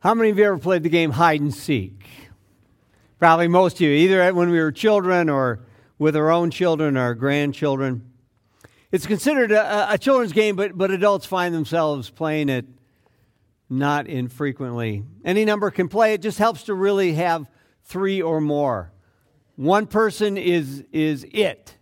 How many of you ever played the game hide and seek? Probably most of you, either when we were children or with our own children or grandchildren. It's considered a, a, children's game, but, but adults find themselves playing it not infrequently. Any number can play. It just helps to really have three or more. One person is, is it,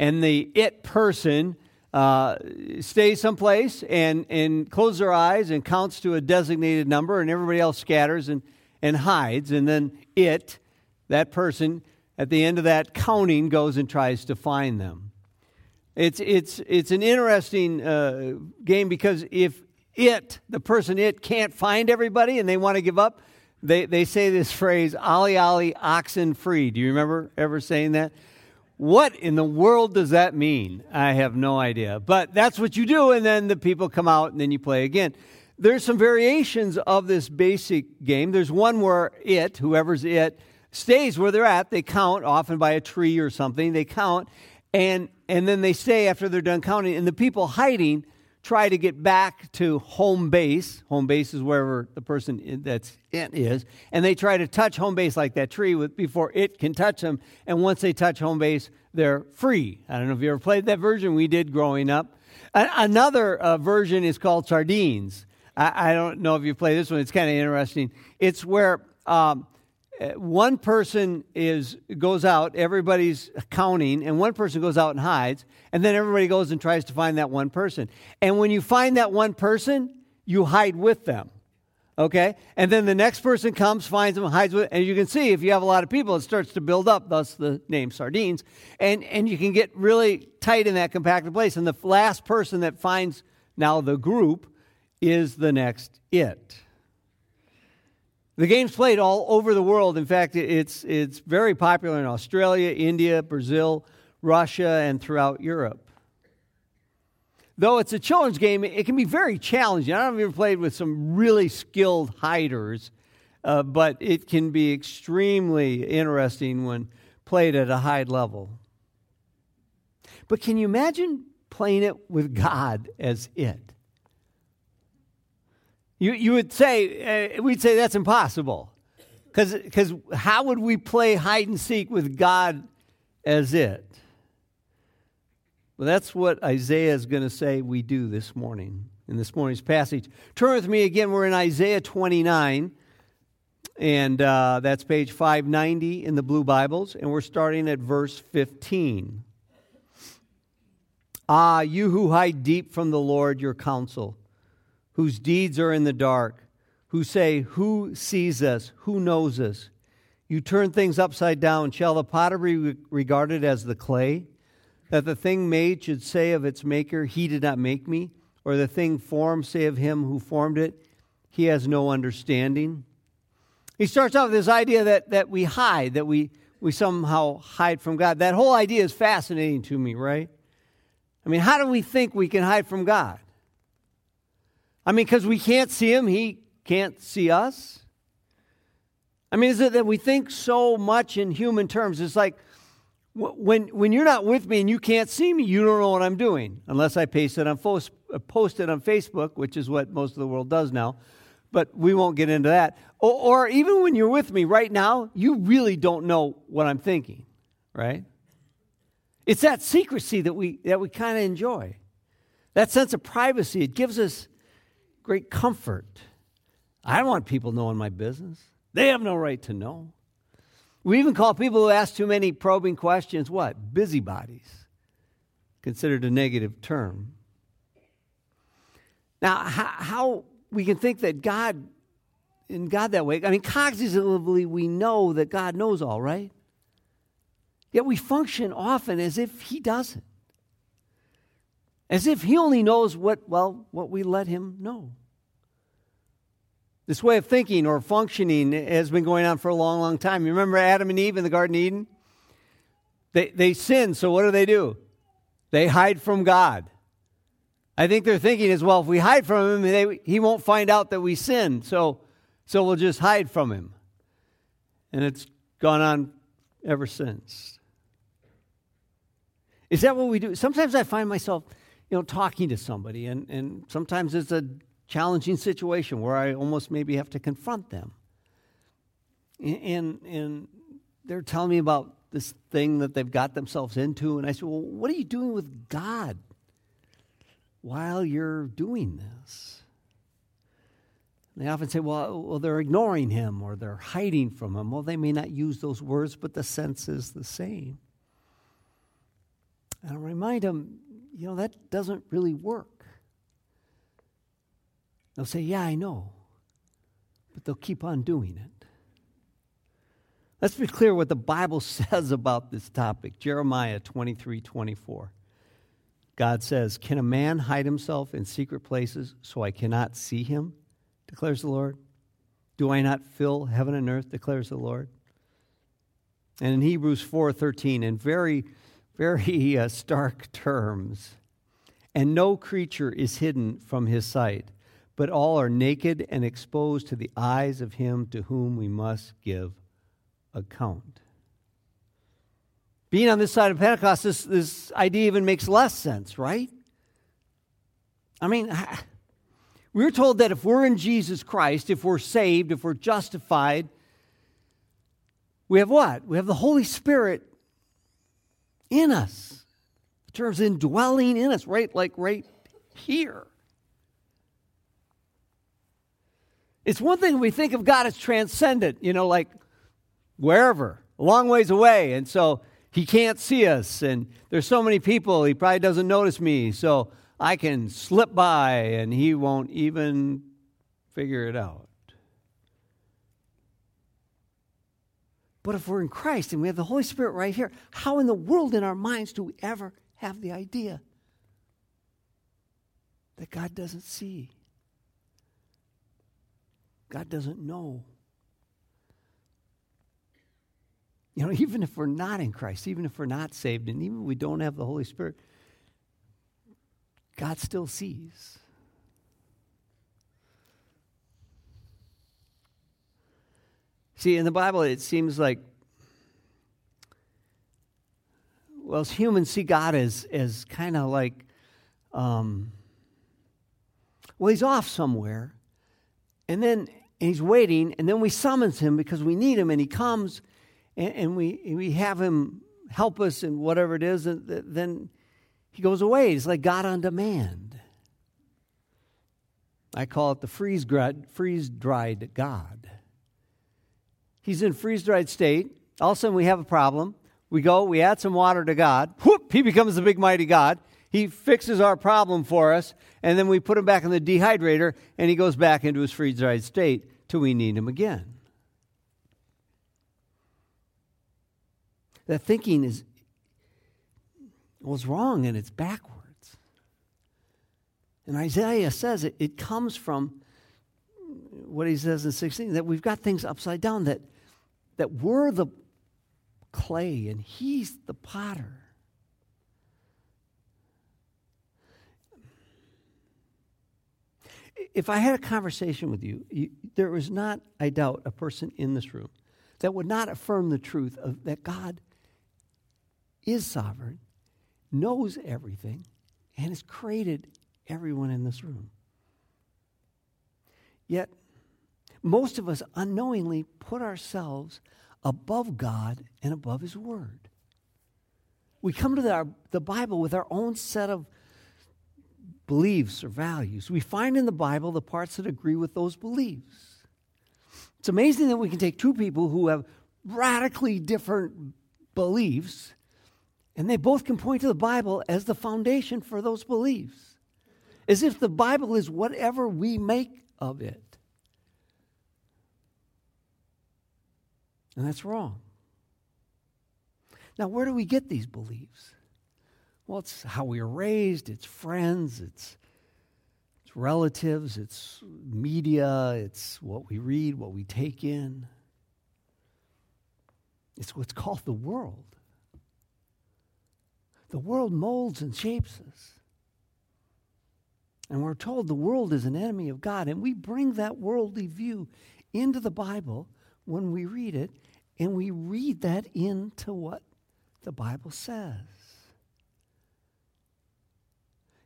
and the it person uh, stays someplace and, and closes their eyes and counts to a designated number, and everybody else scatters and, and hides. And then it, that person, at the end of that counting, goes and tries to find them. It's, it's, it's an interesting uh, game because if it, the person it, can't find everybody and they want to give up, they, they say this phrase, ollie ollie oxen free. Do you remember ever saying that? What in the world does that mean? I have no idea. But that's what you do, and then the people come out and then you play again. There's some variations of this basic game. There's one where it, whoever's it, stays where they're at. They count, often by a tree or something. They count, and, and then they stay after they're done counting. And the people hiding try to get back to home base. Home base is wherever the person that's in is, and they try to touch home base like that tree with, before it can touch them. And once they touch home base, they're free. I don't know if you ever played that version. We did growing up. Another uh, version is called sardines. I, I, don't know if you play this one. It's kind of interesting. It's where um, Uh, one person is goes out, everybody's counting, and one person goes out and hides, and then everybody goes and tries to find that one person. And when you find that one person, you hide with them. Okay? And then the next person comes, finds them, hides with and you can see if you have a lot of people, it starts to build up, thus the name sardines. And and you can get really tight in that compacted place. And the last person that finds now the group is the next it. The game's played all over the world. In fact, it's, it's very popular in Australia, India, Brazil, Russia, and throughout Europe. Though it's a children's game, it can be very challenging. I don't know if you've played with some really skilled hiders, uh, but it can be extremely interesting when played at a high level. But can you imagine playing it with God as it? You, you would say, uh, we'd say that's impossible. Because how would we play hide and seek with God as it? Well, that's what Isaiah is going to say we do this morning in this morning's passage. Turn with me again. We're in Isaiah 29, and uh, that's page 590 in the Blue Bibles, and we're starting at verse 15. Ah, you who hide deep from the Lord your counsel whose deeds are in the dark, who say, Who sees us? Who knows us? You turn things upside down. Shall the potter be regarded as the clay? That the thing made should say of its maker, He did not make me? Or the thing formed say of him who formed it, He has no understanding? He starts out with this idea that, that we hide, that we, we somehow hide from God. That whole idea is fascinating to me, right? I mean, how do we think we can hide from God? I mean, because we can't see him, he can't see us. I mean, is it that we think so much in human terms? It's like when, when you're not with me and you can't see me, you don't know what I'm doing unless I paste it on uh, post it on Facebook, which is what most of the world does now. But we won't get into that. Or, or even when you're with me right now, you really don't know what I'm thinking, right? It's that secrecy that we that we kind of enjoy. That sense of privacy. It gives us great comfort. I don't want people knowing my business. They have no right to know. We even call people who ask too many probing questions what? Busybodies. Considered a negative term. Now, how, we can think that God, in God that way, I mean, cognitively, we know that God knows all, right? Yet we function often as if He doesn't as if he only knows what, well, what we let him know. This way of thinking or functioning has been going on for a long, long time. You remember Adam and Eve in the Garden of Eden? They, they sin, so what do they do? They hide from God. I think they're thinking as well, if we hide from him, they, he won't find out that we sin, so, so we'll just hide from him. And it's gone on ever since. Is that what we do? Sometimes I find myself you know, talking to somebody, and, and sometimes it's a challenging situation where I almost maybe have to confront them. And, and they're telling me about this thing that they've got themselves into. And I said, Well, what are you doing with God while you're doing this? They often say, well, well, they're ignoring him or they're hiding from him. Well, they may not use those words, but the sense is the same. And I remind them, you know, that doesn't really work. They'll say, Yeah, I know. But they'll keep on doing it. Let's be clear what the Bible says about this topic Jeremiah 23 24. God says, Can a man hide himself in secret places so I cannot see him? declares the Lord. Do I not fill heaven and earth, declares the Lord? And in Hebrews 4:13, in very, very uh, stark terms, and no creature is hidden from his sight, but all are naked and exposed to the eyes of him to whom we must give account. Being on this side of Pentecost, this, this idea even makes less sense, right? I mean, we're told that if we're in Jesus Christ, if we're saved, if we're justified, we have what? We have the Holy Spirit in us. The term's indwelling in us, right? Like right here. It's one thing we think of God as transcendent, you know, like wherever, a long ways away. And so he can't see us. And there's so many people, he probably doesn't notice me. So I can slip by and he won't even figure it out. But if we're in Christ and we have the Holy Spirit right here, how in the world in our minds do we ever have the idea that God doesn't see? God doesn't know. You know, even if we're not in Christ, even if we're not saved, and even if we don't have the Holy Spirit, God still sees. See, in the Bible, it seems like, well, humans see God as, as kind of like, um, well, he's off somewhere. And then he's waiting, and then we summons him because we need him, and he comes, and, and we, we have him help us in whatever it is, and then he goes away. It's like God on demand. I call it the freeze dried God. He's in freeze dried state. All of a sudden, we have a problem. We go, we add some water to God. Whoop, he becomes the big mighty God. He fixes our problem for us, and then we put him back in the dehydrator, and he goes back into his freeze dried state till we need him again. That thinking is was wrong and it's backwards. And Isaiah says it, it comes from what he says in 16 that we've got things upside down, that, that we're the clay and he's the potter. if I had a conversation with you, you, not, I doubt, a person in this room that would not affirm the truth of that God is sovereign, knows everything, and has created everyone in this room. Yet, most of us unknowingly put ourselves above God and above His Word. We come to the, the Bible with our own set of beliefs or values. We find in the Bible the parts that agree with those beliefs. It's amazing that we can take two people who have radically different beliefs and they both can point to the Bible as the foundation for those beliefs, as if the Bible is whatever we make of it. And that's wrong. Now, where do we get these beliefs? Well, it's how we are raised, it's friends, it's, it's relatives, it's media, it's what we read, what we take in. It's what's called the world. The world molds and shapes us. And we're told the world is an enemy of God. And we bring that worldly view into the Bible when we read it, and we read that into what the Bible says.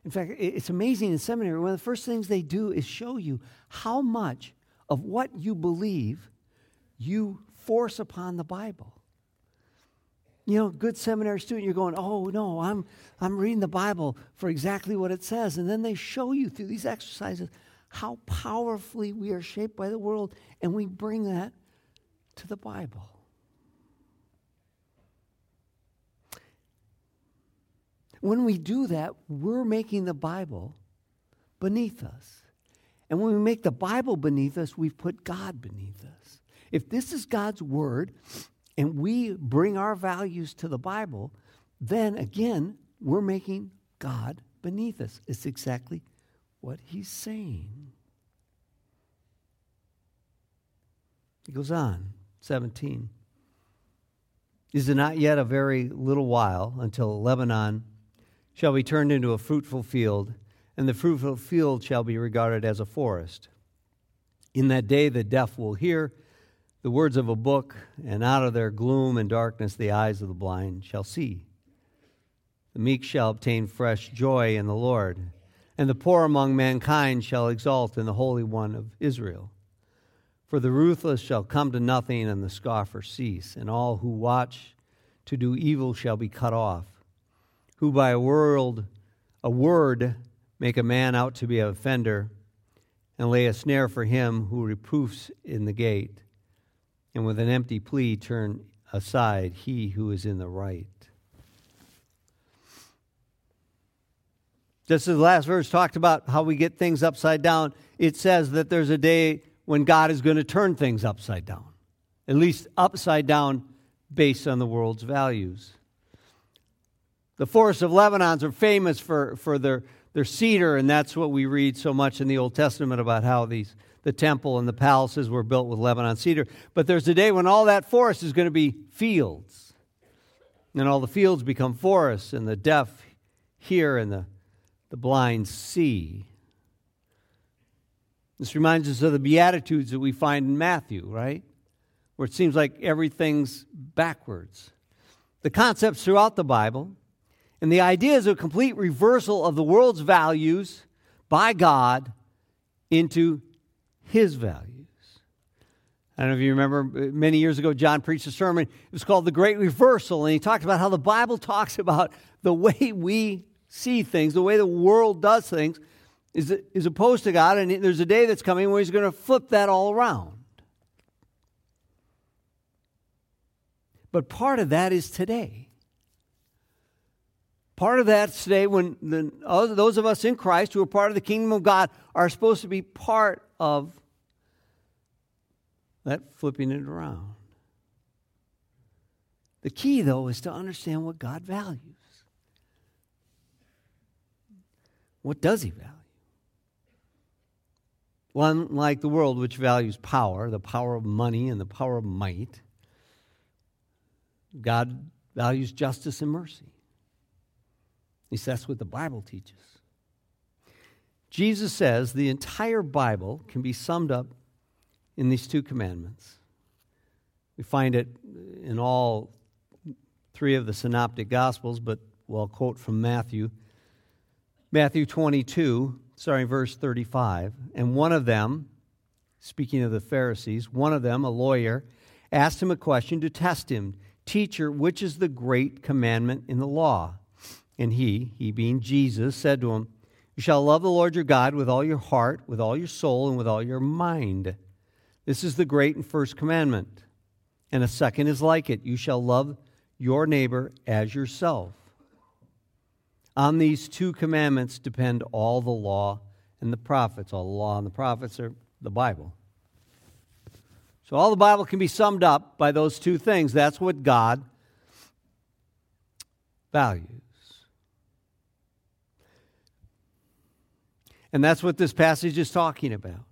In fact, it's amazing in seminary, one of the first things they do is show you how much of what you believe you force upon the Bible. You know, good seminary student, you're going, oh no, I'm, I'm reading the Bible for exactly what it says. And then they show you through these exercises how powerfully we are shaped by the world, and we bring that to the Bible. When we do that, we're making the Bible beneath us. And when we make the Bible beneath us, we've put God beneath us. If this is God's Word and we bring our values to the Bible, then again, we're making God beneath us. It's exactly what He's saying. He goes on, 17. Is it not yet a very little while until Lebanon shall be turned into a fruitful field, and the fruitful field shall be regarded as a forest. In that day the deaf will hear the words of a book, and out of their gloom and darkness the eyes of the blind shall see. The meek shall obtain fresh joy in the Lord, and the poor among mankind shall exult in the Holy One of Israel. For the ruthless shall come to nothing, and the scoffer cease, and all who watch to do evil shall be cut off. Who by a world a word make a man out to be an offender and lay a snare for him who reproofs in the gate and with an empty plea turn aside he who is in the right. Just as the last verse talked about how we get things upside down it says that there's a day when god is going to turn things upside down at least upside down based on the world's values the forests of Lebanon are famous for, for their, their cedar, and that's what we read so much in the Old Testament about how these, the temple and the palaces were built with Lebanon cedar. But there's a day when all that forest is going to be fields. And all the fields become forests, and the deaf hear, and the, the blind see. This reminds us of the Beatitudes that we find in Matthew, right? Where it seems like everything's backwards. The concepts throughout the Bible and the idea is a complete reversal of the world's values by God into his values. I don't know if you remember, many years ago, John preached a sermon. It was called The Great Reversal, and he talked about how the Bible talks about the way we see things, the way the world does things, is, is opposed to God, and there's a day that's coming where he's going to flip that all around. But part of that is today. Part of that today, when the, those of us in Christ who are part of the kingdom of God are supposed to be part of that flipping it around. The key, though, is to understand what God values. What does He value? Well, unlike the world, which values power, the power of money and the power of might, God values justice and mercy. At least that's what the Bible teaches. Jesus says the entire Bible can be summed up in these two commandments. We find it in all three of the synoptic gospels, but we'll quote from Matthew. Matthew 22, starting verse 35. And one of them, speaking of the Pharisees, one of them, a lawyer, asked him a question to test him Teacher, which is the great commandment in the law? And he, he being Jesus, said to him, You shall love the Lord your God with all your heart, with all your soul, and with all your mind. This is the great and first commandment. And a second is like it you shall love your neighbor as yourself. On these two commandments depend all the law and the prophets. All the law and the prophets are the Bible. So all the Bible can be summed up by those two things. That's what God values. And that's what this passage is talking about.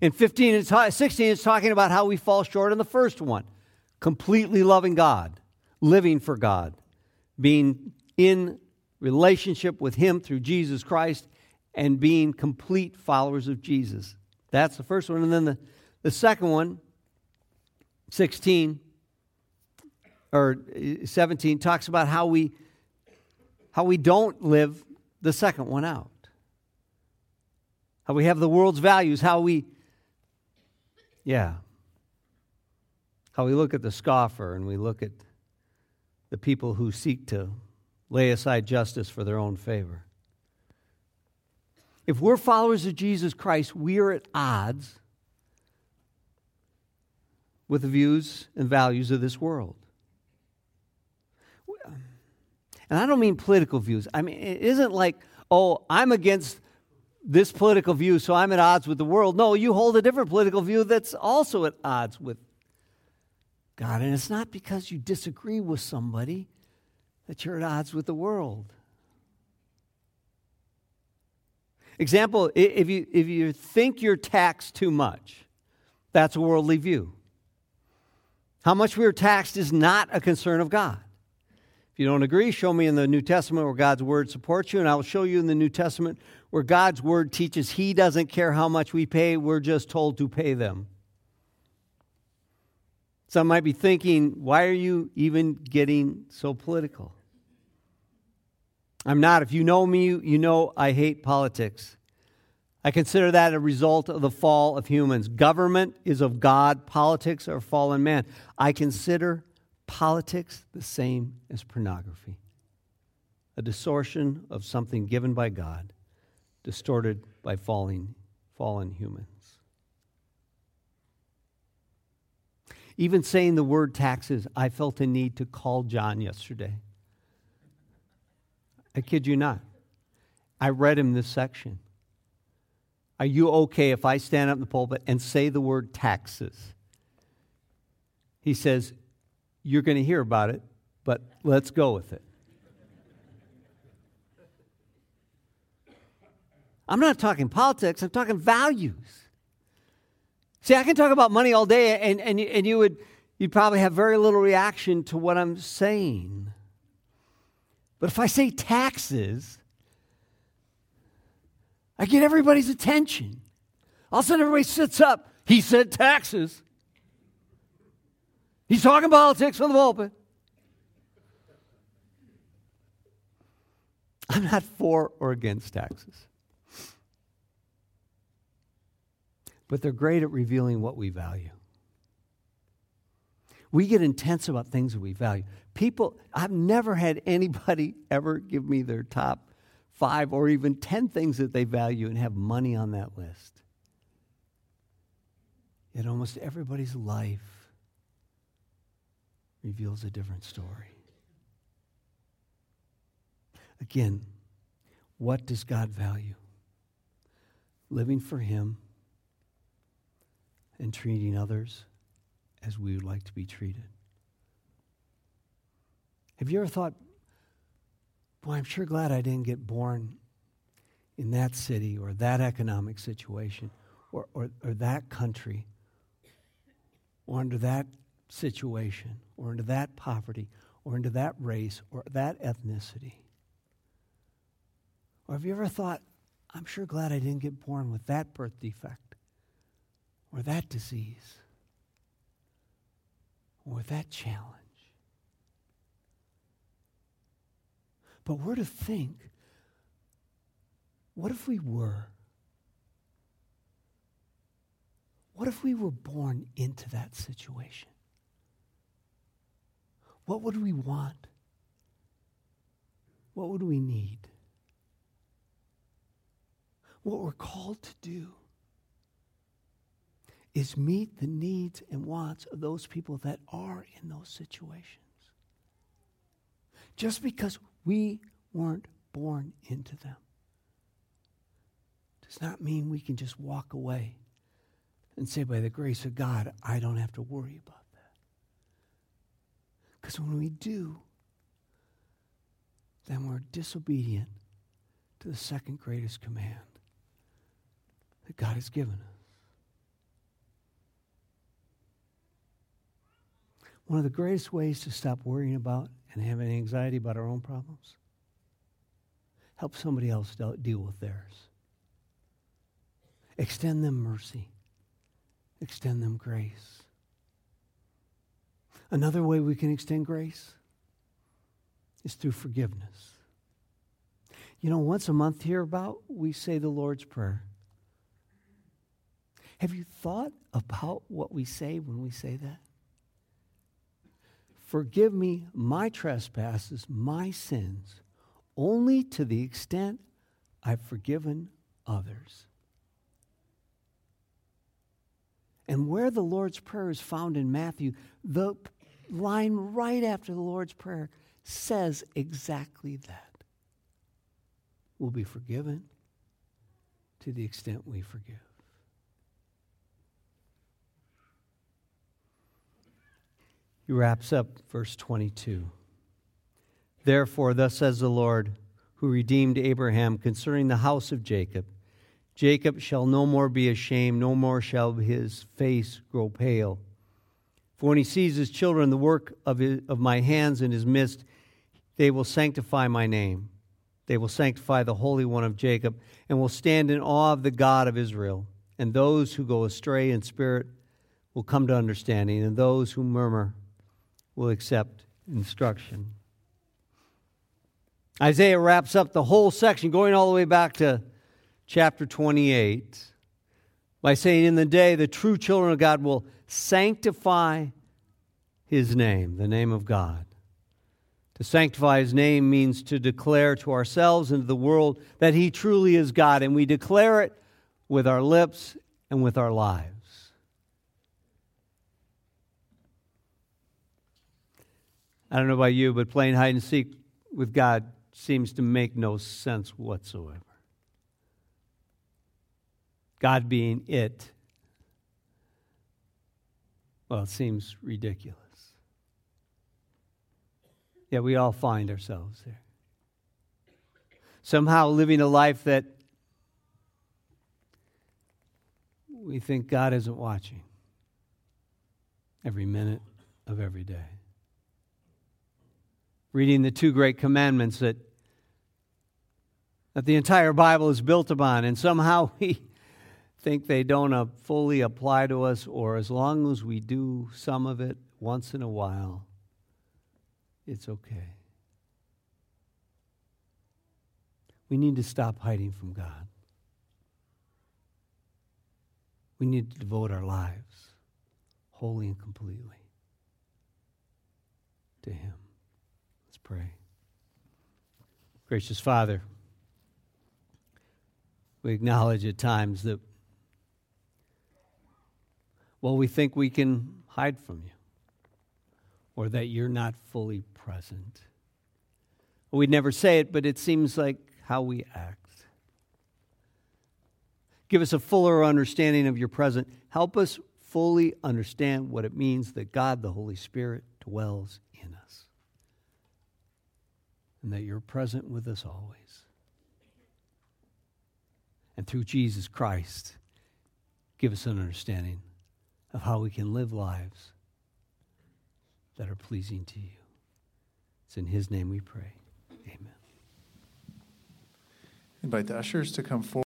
In 15 and 16, it's talking about how we fall short in the first one completely loving God, living for God, being in relationship with Him through Jesus Christ, and being complete followers of Jesus. That's the first one. And then the, the second one, 16 or uh, 17, talks about how we, how we don't live the second one out. How we have the world's values, how we, yeah, how we look at the scoffer and we look at the people who seek to lay aside justice for their own favor. If we're followers of Jesus Christ, we are at odds with the views and values of this world. And I don't mean political views. I mean, it isn't like, oh, I'm against this political view, so I'm at odds with the world. No, you hold a different political view that's also at odds with God. And it's not because you disagree with somebody that you're at odds with the world. Example, if you, if you think you're taxed too much, that's a worldly view. How much we are taxed is not a concern of God. If you don't agree, show me in the New Testament where God's word supports you, and I will show you in the New Testament where God's word teaches He doesn't care how much we pay, we're just told to pay them. Some might be thinking, why are you even getting so political? I'm not. If you know me, you know I hate politics. I consider that a result of the fall of humans. Government is of God, politics are fallen man. I consider politics the same as pornography a distortion of something given by God, distorted by falling, fallen humans. Even saying the word taxes, I felt a need to call John yesterday. I kid you not. I read him this section. Are you okay if I stand up in the pulpit and say the word taxes? He says, You're going to hear about it, but let's go with it. I'm not talking politics, I'm talking values. See, I can talk about money all day, and, and, and you would you'd probably have very little reaction to what I'm saying. But if I say taxes, I get everybody's attention. All of a sudden, everybody sits up. He said taxes. He's talking politics from the pulpit. I'm not for or against taxes. But they're great at revealing what we value. We get intense about things that we value. People, I've never had anybody ever give me their top five or even 10 things that they value and have money on that list. Yet almost everybody's life reveals a different story. Again, what does God value? Living for Him and treating others as we would like to be treated. Have you ever thought, boy, I'm sure glad I didn't get born in that city or that economic situation or, or, or that country or under that situation or into that poverty or into that race or that ethnicity? Or have you ever thought, I'm sure glad I didn't get born with that birth defect or that disease or that challenge? But we're to think what if we were? What if we were born into that situation? What would we want? What would we need? What we're called to do is meet the needs and wants of those people that are in those situations. Just because we weren't born into them does not mean we can just walk away and say, by the grace of God, I don't have to worry about that. Because when we do, then we're disobedient to the second greatest command that God has given us. One of the greatest ways to stop worrying about and having anxiety about our own problems, help somebody else deal with theirs. Extend them mercy, extend them grace. Another way we can extend grace is through forgiveness. You know, once a month here about, we say the Lord's Prayer. Have you thought about what we say when we say that? Forgive me my trespasses, my sins, only to the extent I've forgiven others. And where the Lord's Prayer is found in Matthew, the line right after the Lord's Prayer says exactly that. We'll be forgiven to the extent we forgive. He wraps up verse 22. Therefore, thus says the Lord, who redeemed Abraham concerning the house of Jacob Jacob shall no more be ashamed, no more shall his face grow pale. For when he sees his children, the work of, his, of my hands in his midst, they will sanctify my name. They will sanctify the Holy One of Jacob, and will stand in awe of the God of Israel. And those who go astray in spirit will come to understanding, and those who murmur will accept instruction. Isaiah wraps up the whole section, going all the way back to chapter 28, by saying, In the day, the true children of God will sanctify his name, the name of God. To sanctify his name means to declare to ourselves and to the world that he truly is God, and we declare it with our lips and with our lives. I don't know about you, but playing hide and seek with God seems to make no sense whatsoever. God being it, well, it seems ridiculous. Yet we all find ourselves there. Somehow living a life that we think God isn't watching every minute of every day reading the two great commandments that, that the entire Bible is built upon, and somehow we think they don't uh, fully apply to us, or as long as we do some of it once in a while, it's okay. We need to stop hiding from God. We need to devote our lives wholly and completely to Him pray. Gracious Father, we acknowledge at times that, well, we think we can hide from you or that you're not fully present. We'd never say it, but it seems like how we act. Give us a fuller understanding of your presence. Help us fully understand what it means that God, the Holy Spirit, dwells and that you're present with us always. And through Jesus Christ, give us an understanding of how we can live lives that are pleasing to you. It's in His name we pray. Amen. Invite the ushers to come forward.